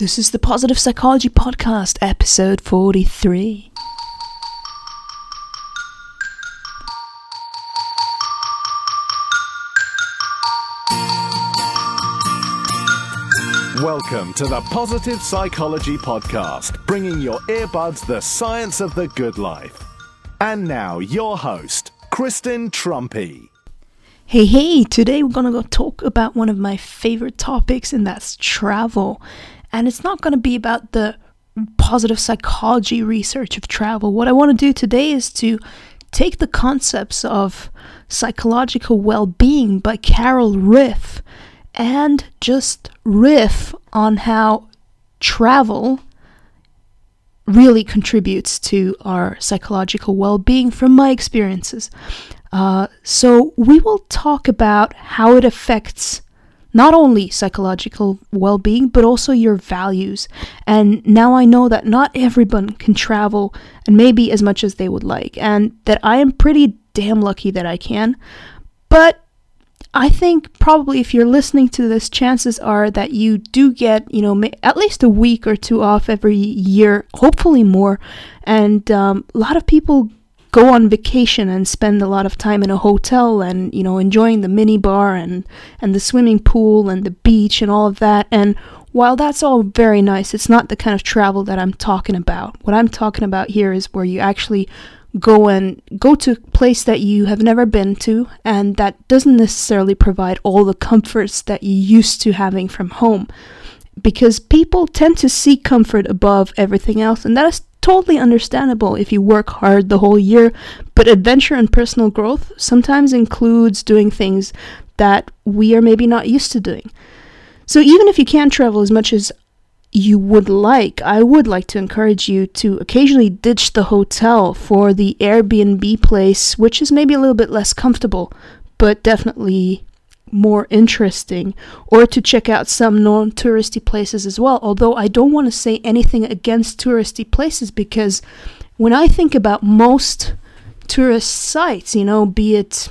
This is the Positive Psychology Podcast, episode 43. Welcome to the Positive Psychology Podcast, bringing your earbuds the science of the good life. And now, your host, Kristen Truempy. Hey, hey, today we're gonna go talk about one of my favorite topics, and that's travel. And it's not gonna be about the positive psychology research of travel. What I wanna do today is to take the concepts of psychological well being by Carol Ryff and just riff on how travel really contributes to our psychological well being from my experiences. Uh, so, we will talk about how it affects not only psychological well being, but also your values. And now I know that not everyone can travel and maybe as much as they would like, and that I am pretty damn lucky that I can. But I think probably if you're listening to this, chances are that you do get, you know, at least a week or two off every year, hopefully more. And um, a lot of people go on vacation and spend a lot of time in a hotel and, you know, enjoying the mini bar and, and the swimming pool and the beach and all of that. And while that's all very nice, it's not the kind of travel that I'm talking about. What I'm talking about here is where you actually go and go to a place that you have never been to and that doesn't necessarily provide all the comforts that you're used to having from home because people tend to seek comfort above everything else and that is totally understandable if you work hard the whole year but adventure and personal growth sometimes includes doing things that we are maybe not used to doing. So even if you can't travel as much as you would like, I would like to encourage you to occasionally ditch the hotel for the Airbnb place, which is maybe a little bit less comfortable, but definitely more interesting, or to check out some non touristy places as well. Although I don't want to say anything against touristy places because when I think about most tourist sites, you know, be it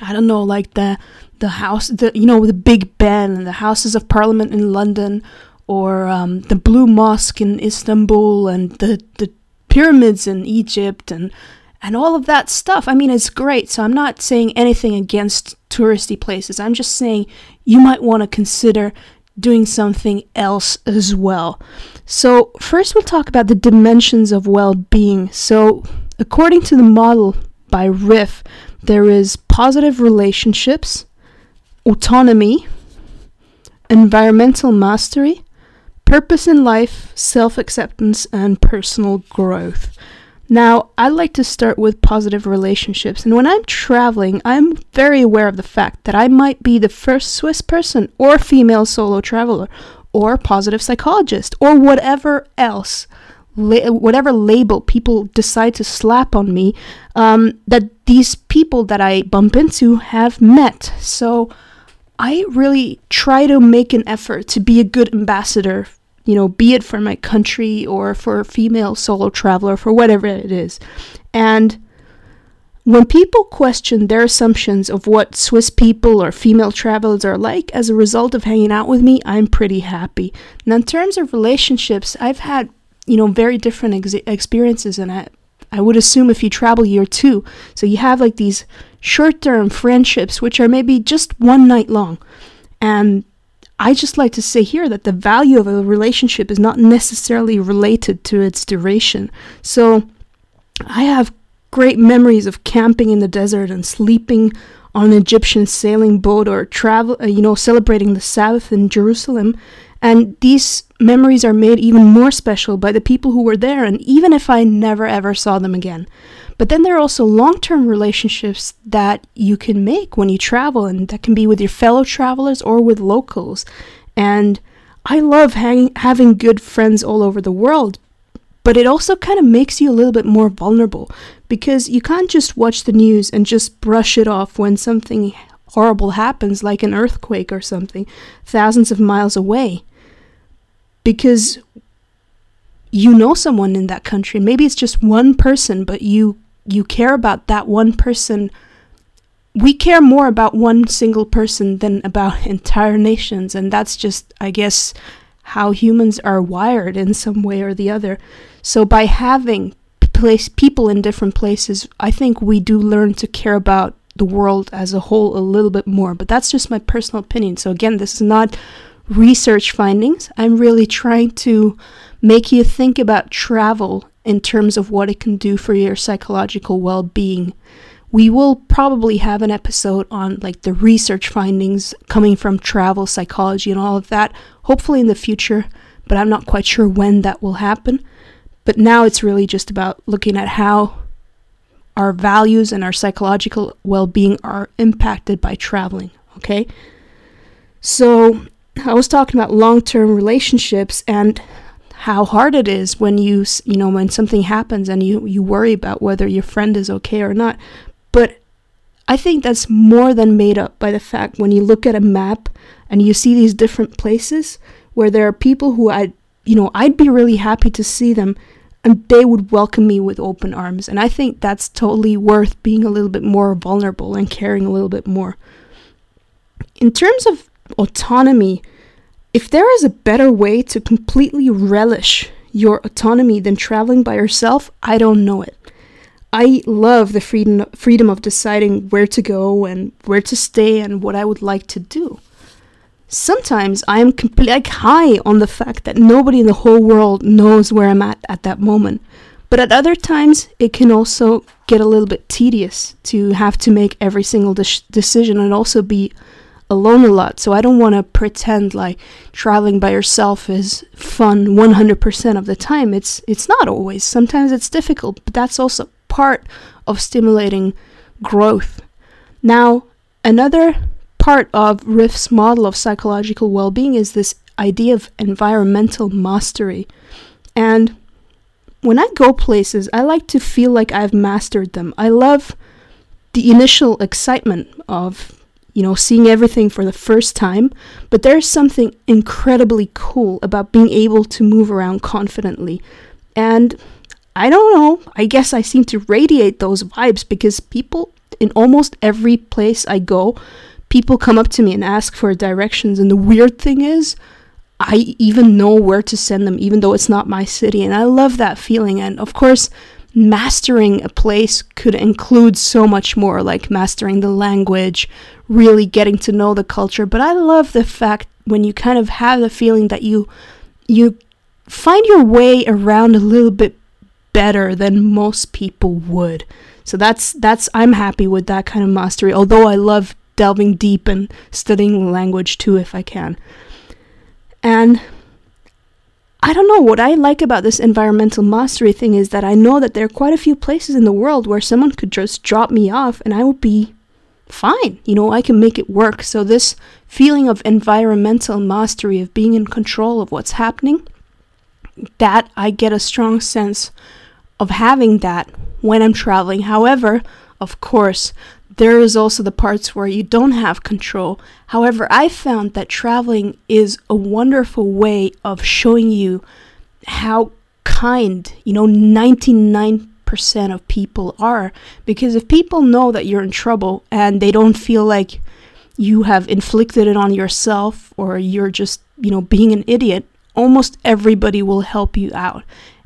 I don't know, like the the house, the you know, the Big Ben and the Houses of Parliament in London, or um, the Blue Mosque in Istanbul and the, the pyramids in Egypt and and all of that stuff. I mean, it's great. So I'm not saying anything against touristy places. I'm just saying you might want to consider doing something else as well. So, first we'll talk about the dimensions of well-being. So, according to the model by Ryff, there is positive relationships, autonomy, environmental mastery, purpose in life, self acceptance, and personal growth. Now, I like to start with positive relationships, and when I'm traveling, I'm very aware of the fact that I might be the first Swiss person or female solo traveler or positive psychologist or whatever else, la- whatever label people decide to slap on me, um, that these people that I bump into have met. So, I really try to make an effort to be a good ambassador you know, be it for my country or for a female solo traveler, for whatever it is. And when people question their assumptions of what Swiss people or female travelers are like as a result of hanging out with me, I'm pretty happy. Now, in terms of relationships, I've had, you know, very different ex- experiences, and I, I would assume if you travel year two, so you have like these short term friendships, which are maybe just one night long. And I just like to say here that the value of a relationship is not necessarily related to its duration. So I have great memories of camping in the desert and sleeping on an Egyptian sailing boat or travel, uh, you know, celebrating the Sabbath in Jerusalem. And these memories are made even more special by the people who were there, and even if I never ever saw them again. But then there are also long term relationships that you can make when you travel, and that can be with your fellow travelers or with locals. And I love hang- having good friends all over the world, but it also kind of makes you a little bit more vulnerable because you can't just watch the news and just brush it off when something horrible happens, like an earthquake or something, thousands of miles away. Because you know someone in that country. Maybe it's just one person, but you you care about that one person we care more about one single person than about entire nations and that's just i guess how humans are wired in some way or the other. So by having place people in different places, I think we do learn to care about the world as a whole a little bit more. But that's just my personal opinion. So again, this is not research findings. I'm really trying to make you think about travel in terms of what it can do for your psychological well-being. We will probably have an episode on like the research findings coming from travel psychology and all of that, hopefully in the future, but I'm not quite sure when that will happen. But now it's really just about looking at how our values and our psychological well being are impacted by traveling, okay? So, I was talking about long term relationships and how hard it is when you, you know, when something happens and you, you worry about whether your friend is okay or not. But I think that's more than made up by the fact when you look at a map and you see these different places where there are people who I, you know, I'd be really happy to see them and they would welcome me with open arms. And I think that's totally worth being a little bit more vulnerable and caring a little bit more. In terms of autonomy, if there is a better way to completely relish your autonomy than traveling by yourself, I don't know it. I love the freedom freedom of deciding where to go and where to stay and what I would like to do. Sometimes I am completely like high on the fact that nobody in the whole world knows where I'm at at that moment. But at other times, it can also get a little bit tedious to have to make every single de- decision and also be alone a lot. So I don't want to pretend like traveling by yourself is fun 100% of the time. It's it's not always. Sometimes it's difficult, but that's also part of stimulating growth. Now, another part of Ryff's model of psychological well being is this idea of environmental mastery. And when I go places, I like to feel like I've mastered them. I love the initial excitement of you know, seeing everything for the first time, but there's something incredibly cool about being able to move around confidently. And I don't know, I guess I seem to radiate those vibes because people in almost every place I go, people come up to me and ask for directions. And the weird thing is, I even know where to send them, even though it's not my city. And I love that feeling. And of course, mastering a place could include so much more, like mastering the language, really getting to know the culture. But I love the fact when you kind of have the feeling that you you find your way around a little bit better than most people would. So that's that's I'm happy with that kind of mastery. Although I love delving deep and studying language too if I can. And I don't know what I like about this environmental mastery thing is that I know that there are quite a few places in the world where someone could just drop me off and I would be fine. You know, I can make it work. So this feeling of environmental mastery of being in control of what's happening that I get a strong sense of having that when I'm traveling. However, of course, there is also the parts where you don't have control. However, I found that traveling is a wonderful way of showing you how kind, you know, 99% of people are. Because if people know that you're in trouble and they don't feel like you have inflicted it on yourself or you're just, you know, being an idiot, almost everybody will help you out.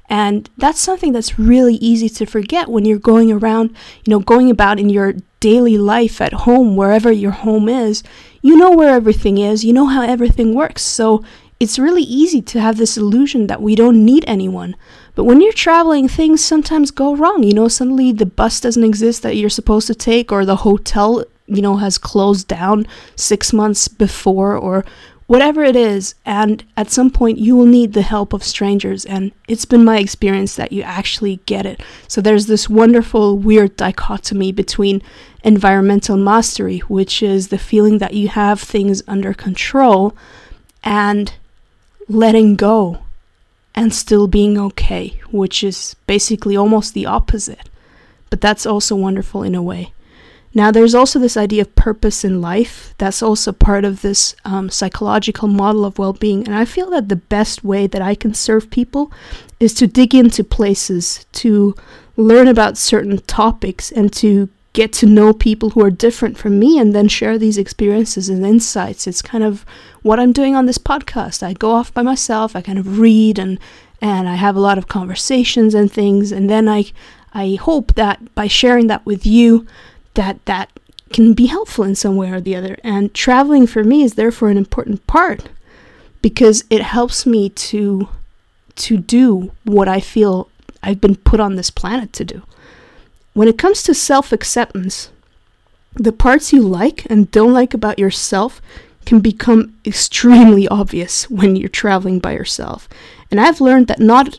And that's something that's really easy to forget when you're going around, you know, going about in your daily life at home, wherever your home is. You know where everything is, you know how everything works. So it's really easy to have this illusion that we don't need anyone. But when you're traveling, things sometimes go wrong. You know, suddenly the bus doesn't exist that you're supposed to take, or the hotel, you know, has closed down six months before, or whatever it is, and at some point you will need the help of strangers, and it's been my experience that you actually get it. So there's this wonderful, weird dichotomy between environmental mastery, which is the feeling that you have things under control, and letting go and still being okay, which is basically almost the opposite. But that's also wonderful in a way. Now, there's also this idea of purpose in life. That's also part of this um, psychological model of well being. And I feel that the best way that I can serve people is to dig into places, to learn about certain topics, and to get to know people who are different from me and then share these experiences and insights. It's kind of what I'm doing on this podcast. I go off by myself, I kind of read and and I have a lot of conversations and things and then I I hope that by sharing that with you that that can be helpful in some way or the other. And traveling for me is therefore an important part because it helps me to to do what I feel I've been put on this planet to do. When it comes to self acceptance, the parts you like and don't like about yourself can become extremely obvious when you're traveling by yourself. And I've learned that not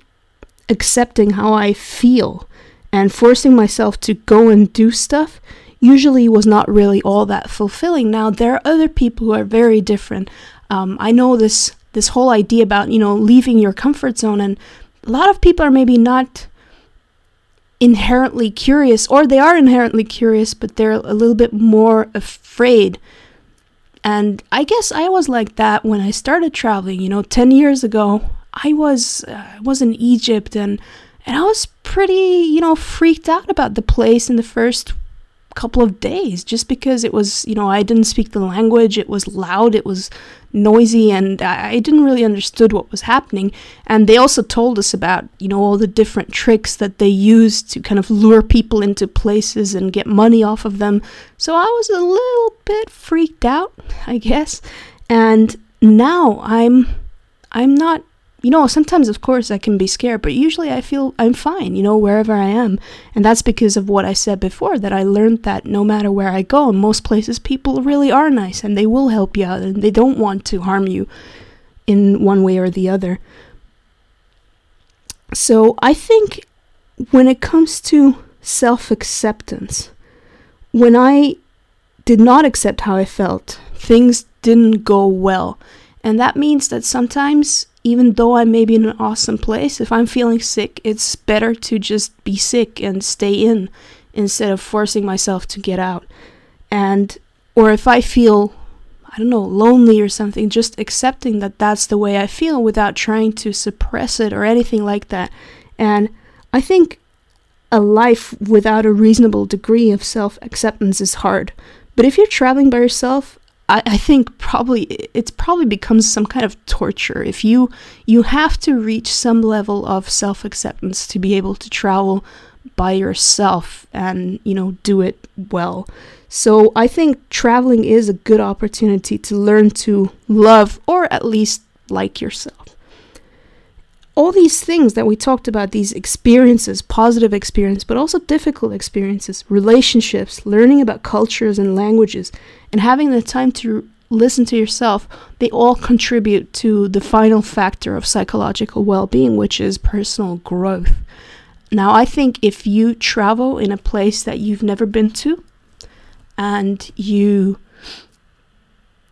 accepting how I feel and forcing myself to go and do stuff usually was not really all that fulfilling. Now, there are other people who are very different. Um, I know this this whole idea about you know leaving your comfort zone, and a lot of people are maybe not inherently curious, or they are inherently curious, but they're a little bit more afraid. And I guess I was like that when I started traveling. You know, ten years ago, I was uh, was in Egypt, and and I was pretty, you know, freaked out about the place in the first couple of days just because it was, you know, I didn't speak the language, it was loud, it was noisy, and I didn't really understood what was happening. And they also told us about, you know, all the different tricks that they use to kind of lure people into places and get money off of them. So I was a little bit freaked out, I guess. And now I'm I'm not you know, sometimes of course I can be scared, but usually I feel I'm fine, you know, wherever I am. And that's because of what I said before that I learned that no matter where I go, in most places people really are nice and they will help you out and they don't want to harm you in one way or the other. So I think when it comes to self acceptance, when I did not accept how I felt, things didn't go well. And that means that sometimes even though I may be in an awesome place, if I'm feeling sick, it's better to just be sick and stay in instead of forcing myself to get out. And, or if I feel, I don't know, lonely or something, just accepting that that's the way I feel without trying to suppress it or anything like that. And I think a life without a reasonable degree of self acceptance is hard. But if you're traveling by yourself, I, I think probably it's probably becomes some kind of torture if you you have to reach some level of self acceptance to be able to travel by yourself and you know do it well. So I think traveling is a good opportunity to learn to love or at least like yourself all these things that we talked about, these experiences, positive experiences, but also difficult experiences, relationships, learning about cultures and languages, and having the time to listen to yourself, they all contribute to the final factor of psychological well being, which is personal growth. Now, I think if you travel in a place that you've never been to and you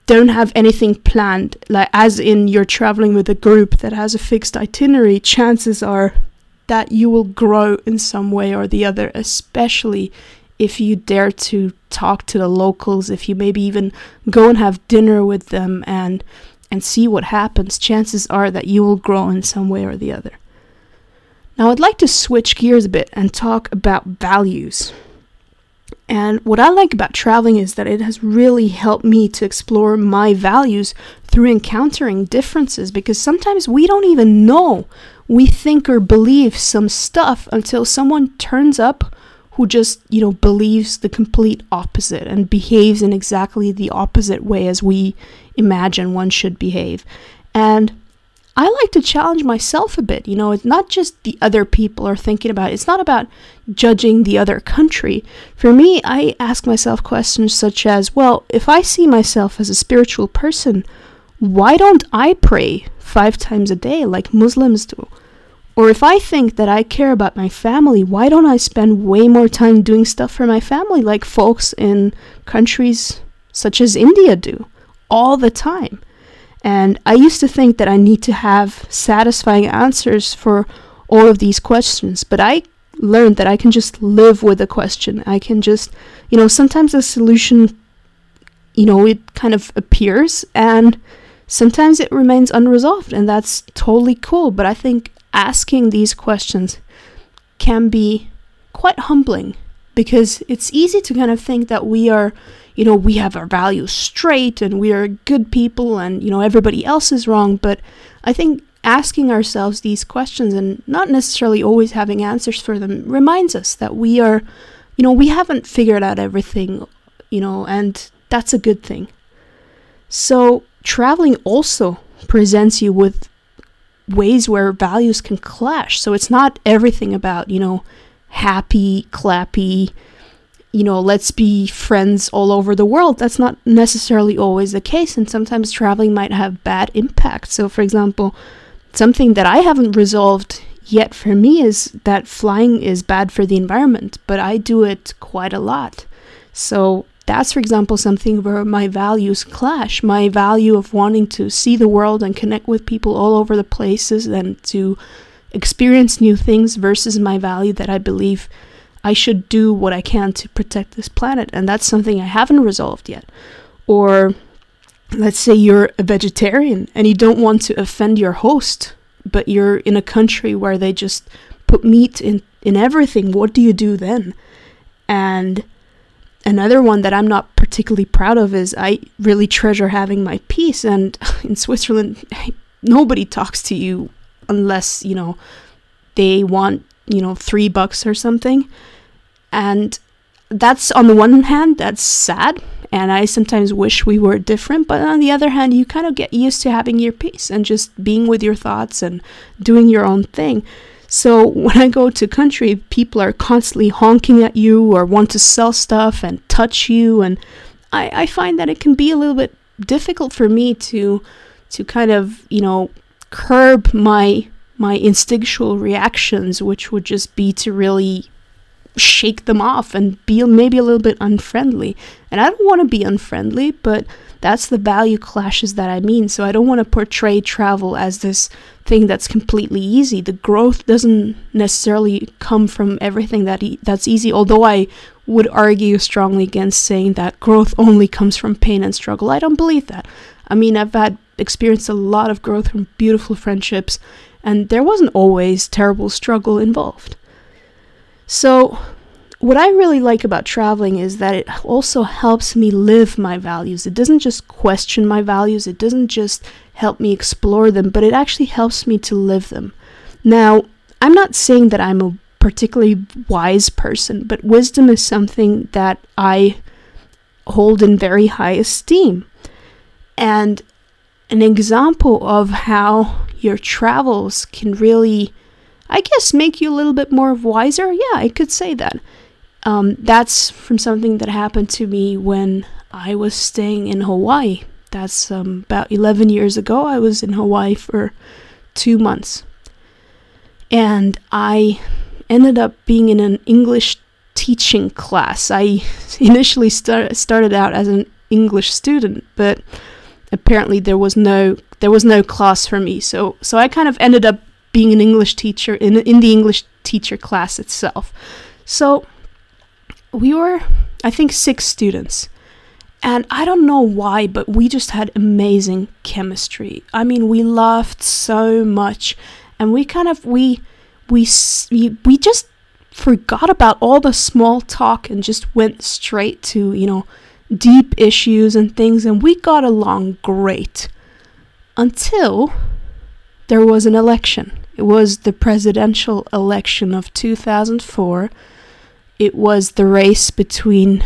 don't have anything planned, like as in you're traveling with a group that has a fixed itinerary, chances are that you will grow in some way or the other, especially if you dare to talk to the locals, if you maybe even go and have dinner with them and and see what happens, chances are that you will grow in some way or the other. Now, I'd like to switch gears a bit and talk about values. And what I like about traveling is that it has really helped me to explore my values through encountering differences because sometimes we don't even know we think or believe some stuff until someone turns up who just, you know, believes the complete opposite and behaves in exactly the opposite way as we imagine one should behave. And I like to challenge myself a bit. You know, it's not just the other people are thinking about. It's not about judging the other country. For me, I ask myself questions such as, well, if I see myself as a spiritual person, why don't I pray five times a day like Muslims do? Or if I think that I care about my family, why don't I spend way more time doing stuff for my family like folks in countries such as India do all the time? And I used to think that I need to have satisfying answers for all of these questions, but I learned that I can just live with a question. I can just, you know, sometimes a solution, you know, it kind of appears and sometimes it remains unresolved, and that's totally cool. But I think asking these questions can be quite humbling because it's easy to kind of think that we are, you know, we have our values straight and we are good people and, you know, everybody else is wrong. But I think asking ourselves these questions and not necessarily always having answers for them reminds us that we are, you know, we haven't figured out everything, you know, and that's a good thing. So, traveling also presents you with ways where values can clash. So, it's not everything about, you know, happy, clappy, you know, let's be friends all over the world. That's not necessarily always the case, and sometimes traveling might have bad impact. So, for example, something that I haven't resolved yet for me is that flying is bad for the environment, but I do it quite a lot. So, that's, for example, something where my values clash. My value of wanting to see the world and connect with people all over the places and to experience new things versus my value that I believe I should do what I can to protect this planet. And that's something I haven't resolved yet. Or let's say you're a vegetarian and you don't want to offend your host, but you're in a country where they just put meat in, in everything. What do you do then? And another one that I'm not particularly proud of is I really treasure having my peace. And in Switzerland, nobody talks to you unless, you know, they want, you know, three bucks or something. And that's on the one hand, that's sad. And I sometimes wish we were different. But on the other hand, you kind of get used to having your peace and just being with your thoughts and doing your own thing. So when I go to country, people are constantly honking at you or want to sell stuff and touch you. And I, I find that it can be a little bit difficult for me to to kind of, you know, curb my my instinctual reactions, which would just be to really shake them off and be maybe a little bit unfriendly. And I don't want to be unfriendly, but that's the value clashes that I mean. So I don't want to portray travel as this thing that's completely easy. The growth doesn't necessarily come from everything that e- that's easy, although I would argue strongly against saying that growth only comes from pain and struggle. I don't believe that. I mean, I've had experienced a lot of growth from beautiful friendships, and there wasn't always terrible struggle involved. So, what I really like about traveling is that it also helps me live my values. It doesn't just question my values, it doesn't just help me explore them, but it actually helps me to live them. Now, I'm not saying that I'm a particularly wise person, but wisdom is something that I hold in very high esteem. And an example of how your travels can really, I guess, make you a little bit more wiser. Yeah, I could say that. Um, that's from something that happened to me when I was staying in Hawaii. That's um, about 11 years ago. I was in Hawaii for two months. And I ended up being in an English teaching class. I initially start, started out as an English student, but apparently there was no there was no class for me. So so I kind of ended up being an English teacher in in the English teacher class itself. So we were I think six students. And I don't know why, but we just had amazing chemistry. I mean, we laughed so much and we kind of we we we just forgot about all the small talk and just went straight to, you know, deep issues and things, and we got along great until there was an election. It was the presidential election of 2004. It was the race between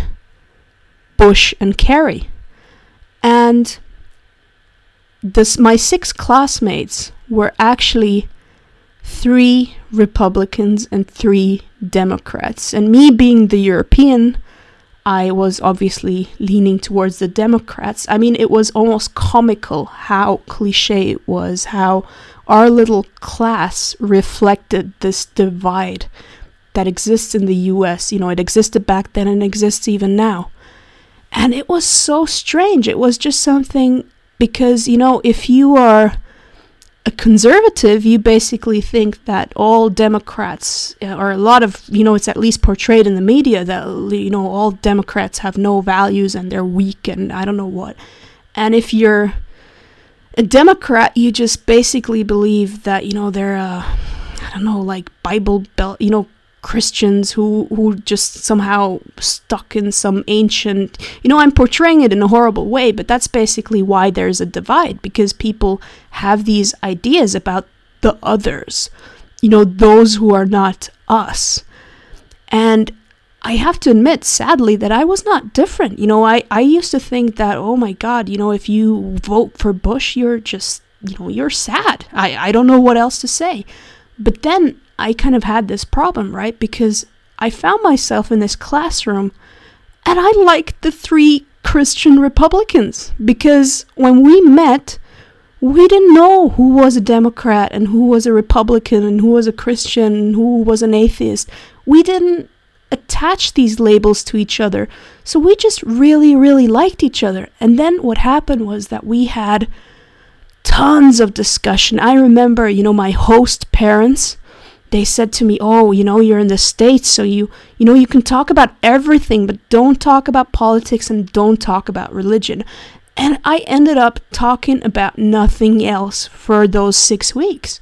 Bush and Kerry. And this, my six classmates were actually three Republicans and three Democrats. And me being the European, I was obviously leaning towards the Democrats. I mean, it was almost comical how cliche it was, how our little class reflected this divide that exists in the US. You know, it existed back then and exists even now. And it was so strange. It was just something because, you know, if you are a conservative, you basically think that all Democrats, uh, or a lot of, you know, it's at least portrayed in the media that, you know, all Democrats have no values and they're weak and I don't know what. And if you're a Democrat, you just basically believe that, you know, they're, uh, I don't know, like Bible Belt, you know, Christians who who just somehow stuck in some ancient you know I'm portraying it in a horrible way but that's basically why there's a divide because people have these ideas about the others you know those who are not us. And I have to admit sadly that I was not different. You know I I used to think that oh my god you know if you vote for Bush you're just you know you're sad. I I don't know what else to say. But then I kind of had this problem, right? Because I found myself in this classroom and I liked the three Christian Republicans because when we met, we didn't know who was a Democrat and who was a Republican and who was a Christian and who was an atheist. We didn't attach these labels to each other. So we just really, really liked each other. And then what happened was that we had tons of discussion. I remember, you know, my host parents they said to me, "Oh, you know, you're in the states, so you you know, you can talk about everything, but don't talk about politics and don't talk about religion." And I ended up talking about nothing else for those 6 weeks.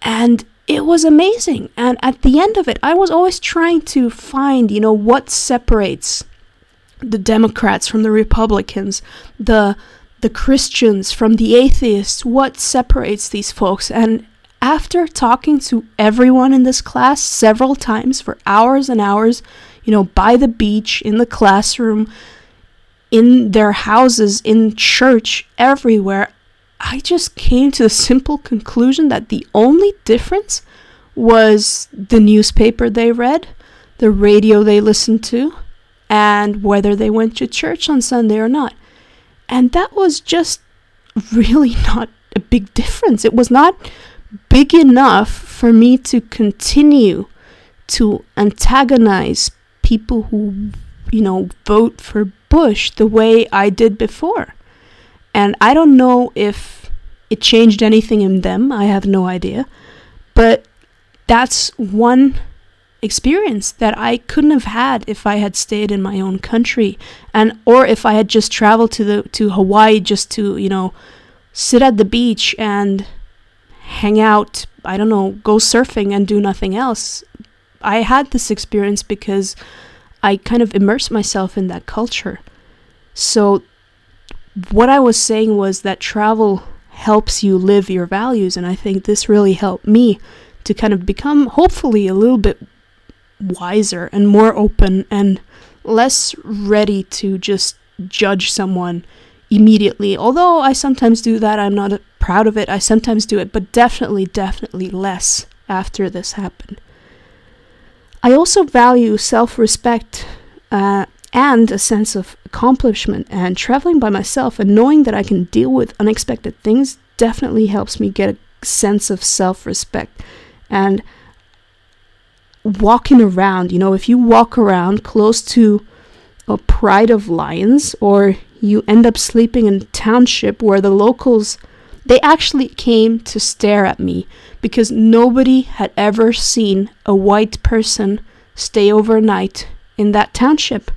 And it was amazing. And at the end of it, I was always trying to find, you know, what separates the Democrats from the Republicans, the the Christians from the atheists, what separates these folks? And after talking to everyone in this class several times for hours and hours, you know, by the beach, in the classroom, in their houses, in church, everywhere, I just came to the simple conclusion that the only difference was the newspaper they read, the radio they listened to, and whether they went to church on Sunday or not. And that was just really not a big difference. It was not big enough for me to continue to antagonize people who, you know, vote for Bush the way I did before. And I don't know if it changed anything in them, I have no idea. But that's one experience that I couldn't have had if I had stayed in my own country and or if I had just traveled to the to Hawaii just to, you know, sit at the beach and hang out, I don't know, go surfing and do nothing else. I had this experience because I kind of immersed myself in that culture. So, what I was saying was that travel helps you live your values, and I think this really helped me to kind of become, hopefully, a little bit wiser and more open and less ready to just judge someone immediately. Although I sometimes do that, I'm not proud of it. I sometimes do it, but definitely, definitely less after this happened. I also value self respect uh, and a sense of accomplishment, and traveling by myself and knowing that I can deal with unexpected things definitely helps me get a sense of self respect. And walking around, you know, if you walk around close to a pride of lions or you end up sleeping in a township where the locals they actually came to stare at me because nobody had ever seen a white person stay overnight in that township.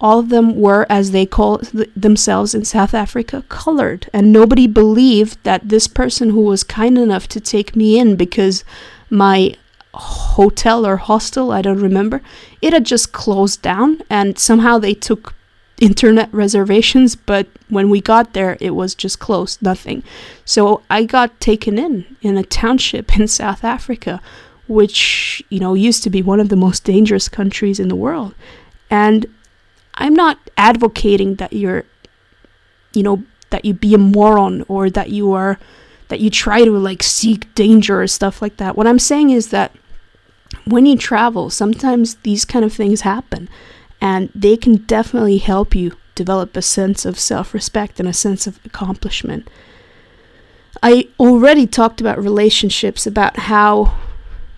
All of them were, as they call th- themselves in South Africa, colored, and nobody believed that this person who was kind enough to take me in because my hotel or hostel, I don't remember, it had just closed down, and somehow they took internet reservations, but when we got there, it was just closed, nothing. So I got taken in in a township in South Africa, which, you know, used to be one of the most dangerous countries in the world. And I'm not advocating that you're, you know, that you be a moron or that you are, that you try to like seek danger or stuff like that. What I'm saying is that when you travel, sometimes these kind of things happen and they can definitely help you develop a sense of self respect and a sense of accomplishment. I already talked about relationships, about how,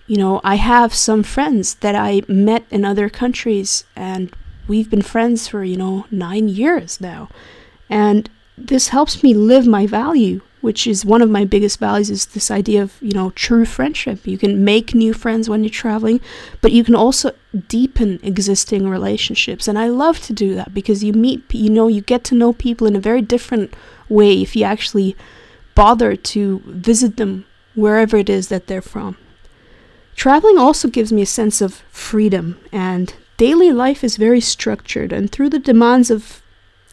you know, I have some friends that I met in other countries, and we've been friends for, you know, nine years now. And this helps me live my value which is one of my biggest values is this idea of you know true friendship. You can make new friends when you're traveling but you can also deepen existing relationships. And i love to do that because you meet you know you get to know people in a very different way if you actually bother to visit them wherever it is that they're from. Traveling also gives me a sense of freedom and daily life is very structured. And through the demands of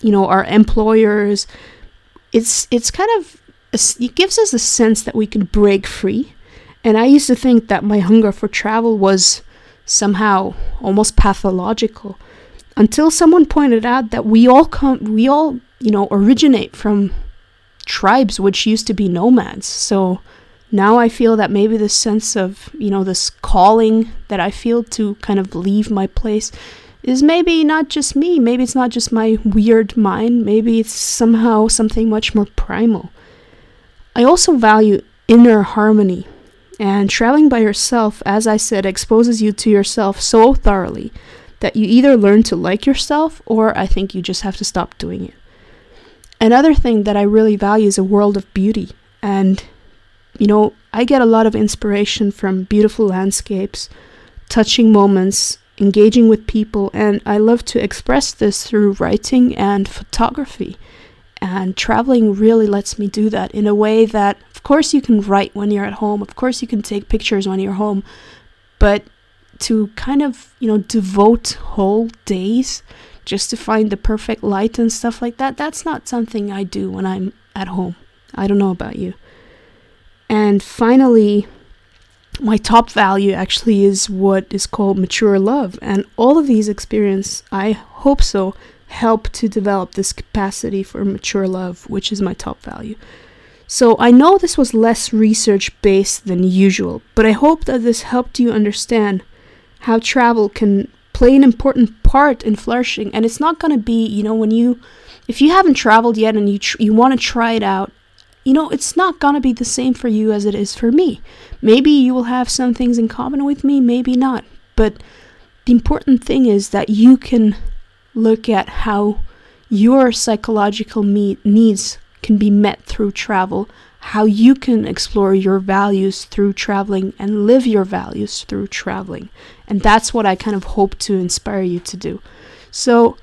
you know our employers it's it's kind of it gives us a sense that we can break free and i used to think that my hunger for travel was somehow almost pathological until someone pointed out that we all come we all you know originate from tribes which used to be nomads so now I feel that maybe this sense of, you know, this calling that I feel to kind of leave my place is maybe not just me. Maybe it's not just my weird mind. Maybe it's somehow something much more primal. I also value inner harmony. And traveling by yourself, as I said, exposes you to yourself so thoroughly that you either learn to like yourself or I think you just have to stop doing it. Another thing that I really value is a world of beauty. And you know, I get a lot of inspiration from beautiful landscapes, touching moments, engaging with people, and I love to express this through writing and photography. And traveling really lets me do that in a way that, of course, you can write when you're at home, of course, you can take pictures when you're home, but to kind of, you know, devote whole days just to find the perfect light and stuff like that, that's not something I do when I'm at home. I don't know about you. And finally, my top value actually is what is called mature love. And all of these experiences, I hope so, help to develop this capacity for mature love, which is my top value. So I know this was less research based than usual, but I hope that this helped you understand how travel can play an important part in flourishing. And it's not going to be, you know, when you, if you haven't traveled yet and you tr- you want to try it out, you know, it's not gonna be the same for you as it is for me. Maybe you will have some things in common with me, maybe not. But the important thing is that you can look at how your psychological needs can be met through travel, how you can explore your values through traveling and live your values through traveling. And that's what I kind of hope to inspire you to do. So,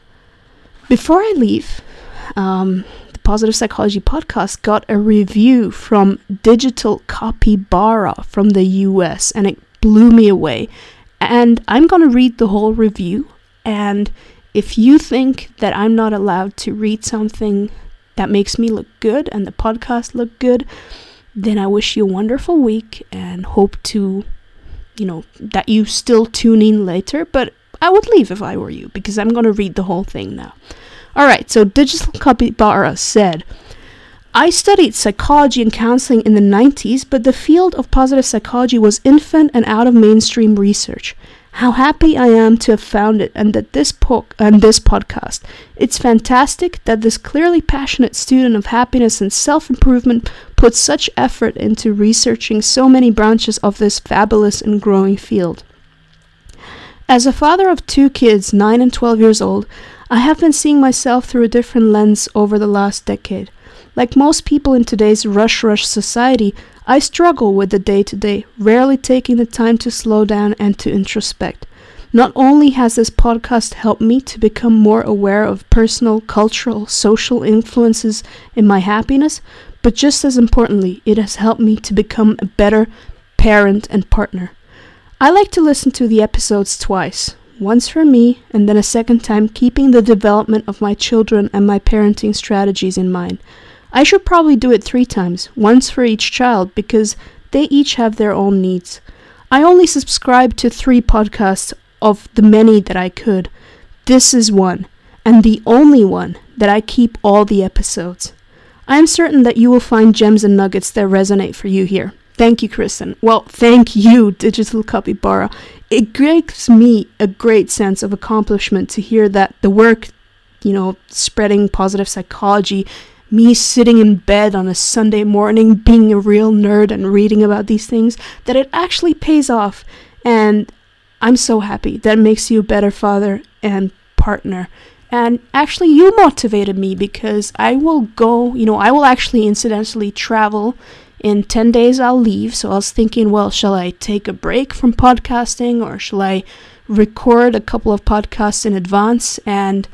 before I leave, um, the Positive Psychology podcast got a review from Digital Capybara from the US and it blew me away. And I'm going to read the whole review. And if you think that I'm not allowed to read something that makes me look good and the podcast look good, then I wish you a wonderful week and hope to, you know, that you still tune in later. But I would leave if I were you because I'm going to read the whole thing now. Alright, so Digital Capybara said, I studied psychology and counseling in the 90s, but the field of positive psychology was infant and out of mainstream research. How happy I am to have found it and that this po- and this podcast. It's fantastic that this clearly passionate student of happiness and self-improvement puts such effort into researching so many branches of this fabulous and growing field. As a father of two kids, 9 and 12 years old, I have been seeing myself through a different lens over the last decade. Like most people in today's rush rush society, I struggle with the day to day, rarely taking the time to slow down and to introspect. Not only has this podcast helped me to become more aware of personal, cultural, social influences in my happiness, but just as importantly, it has helped me to become a better parent and partner. I like to listen to the episodes twice, once for me, and then a second time keeping the development of my children and my parenting strategies in mind. I should probably do it three times, once for each child, because they each have their own needs. I only subscribe to three podcasts of the many that I could. This is one, and the only one that I keep all the episodes. I am certain that you will find gems and nuggets that resonate for you here. Thank you, Kristen. Well, thank you, Digital Capybara. It gives me a great sense of accomplishment to hear that the work, you know, spreading positive psychology, me sitting in bed on a Sunday morning being a real nerd and reading about these things, that it actually pays off. And I'm so happy. That makes you a better father and partner. And actually, you motivated me because I will go, you know, I will actually incidentally travel in 10 days I'll leave. So I was thinking, well, shall I take a break from podcasting or shall I record a couple of podcasts in advance? And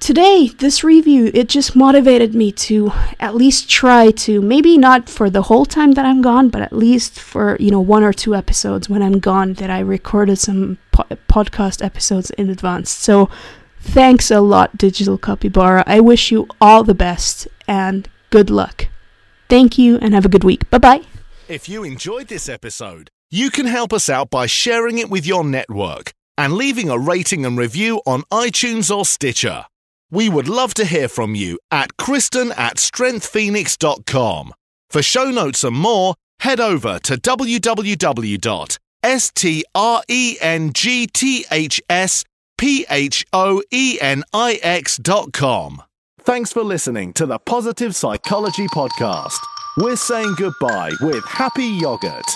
today, this review, it just motivated me to at least try to, maybe not for the whole time that I'm gone, but at least for, you know, one or two episodes when I'm gone that I recorded some po- podcast episodes in advance. So thanks a lot, Digital Capybara. I wish you all the best and good luck. Thank you and have a good week. Bye bye. If you enjoyed this episode, you can help us out by sharing it with your network and leaving a rating and review on iTunes or Stitcher. We would love to hear from you at Kristen at strengthsphoenix.com. For show notes and more, head over to www.strengthsphoenix.com. Thanks for listening to the Positive Psychology Podcast. We're saying goodbye with happy yogurt.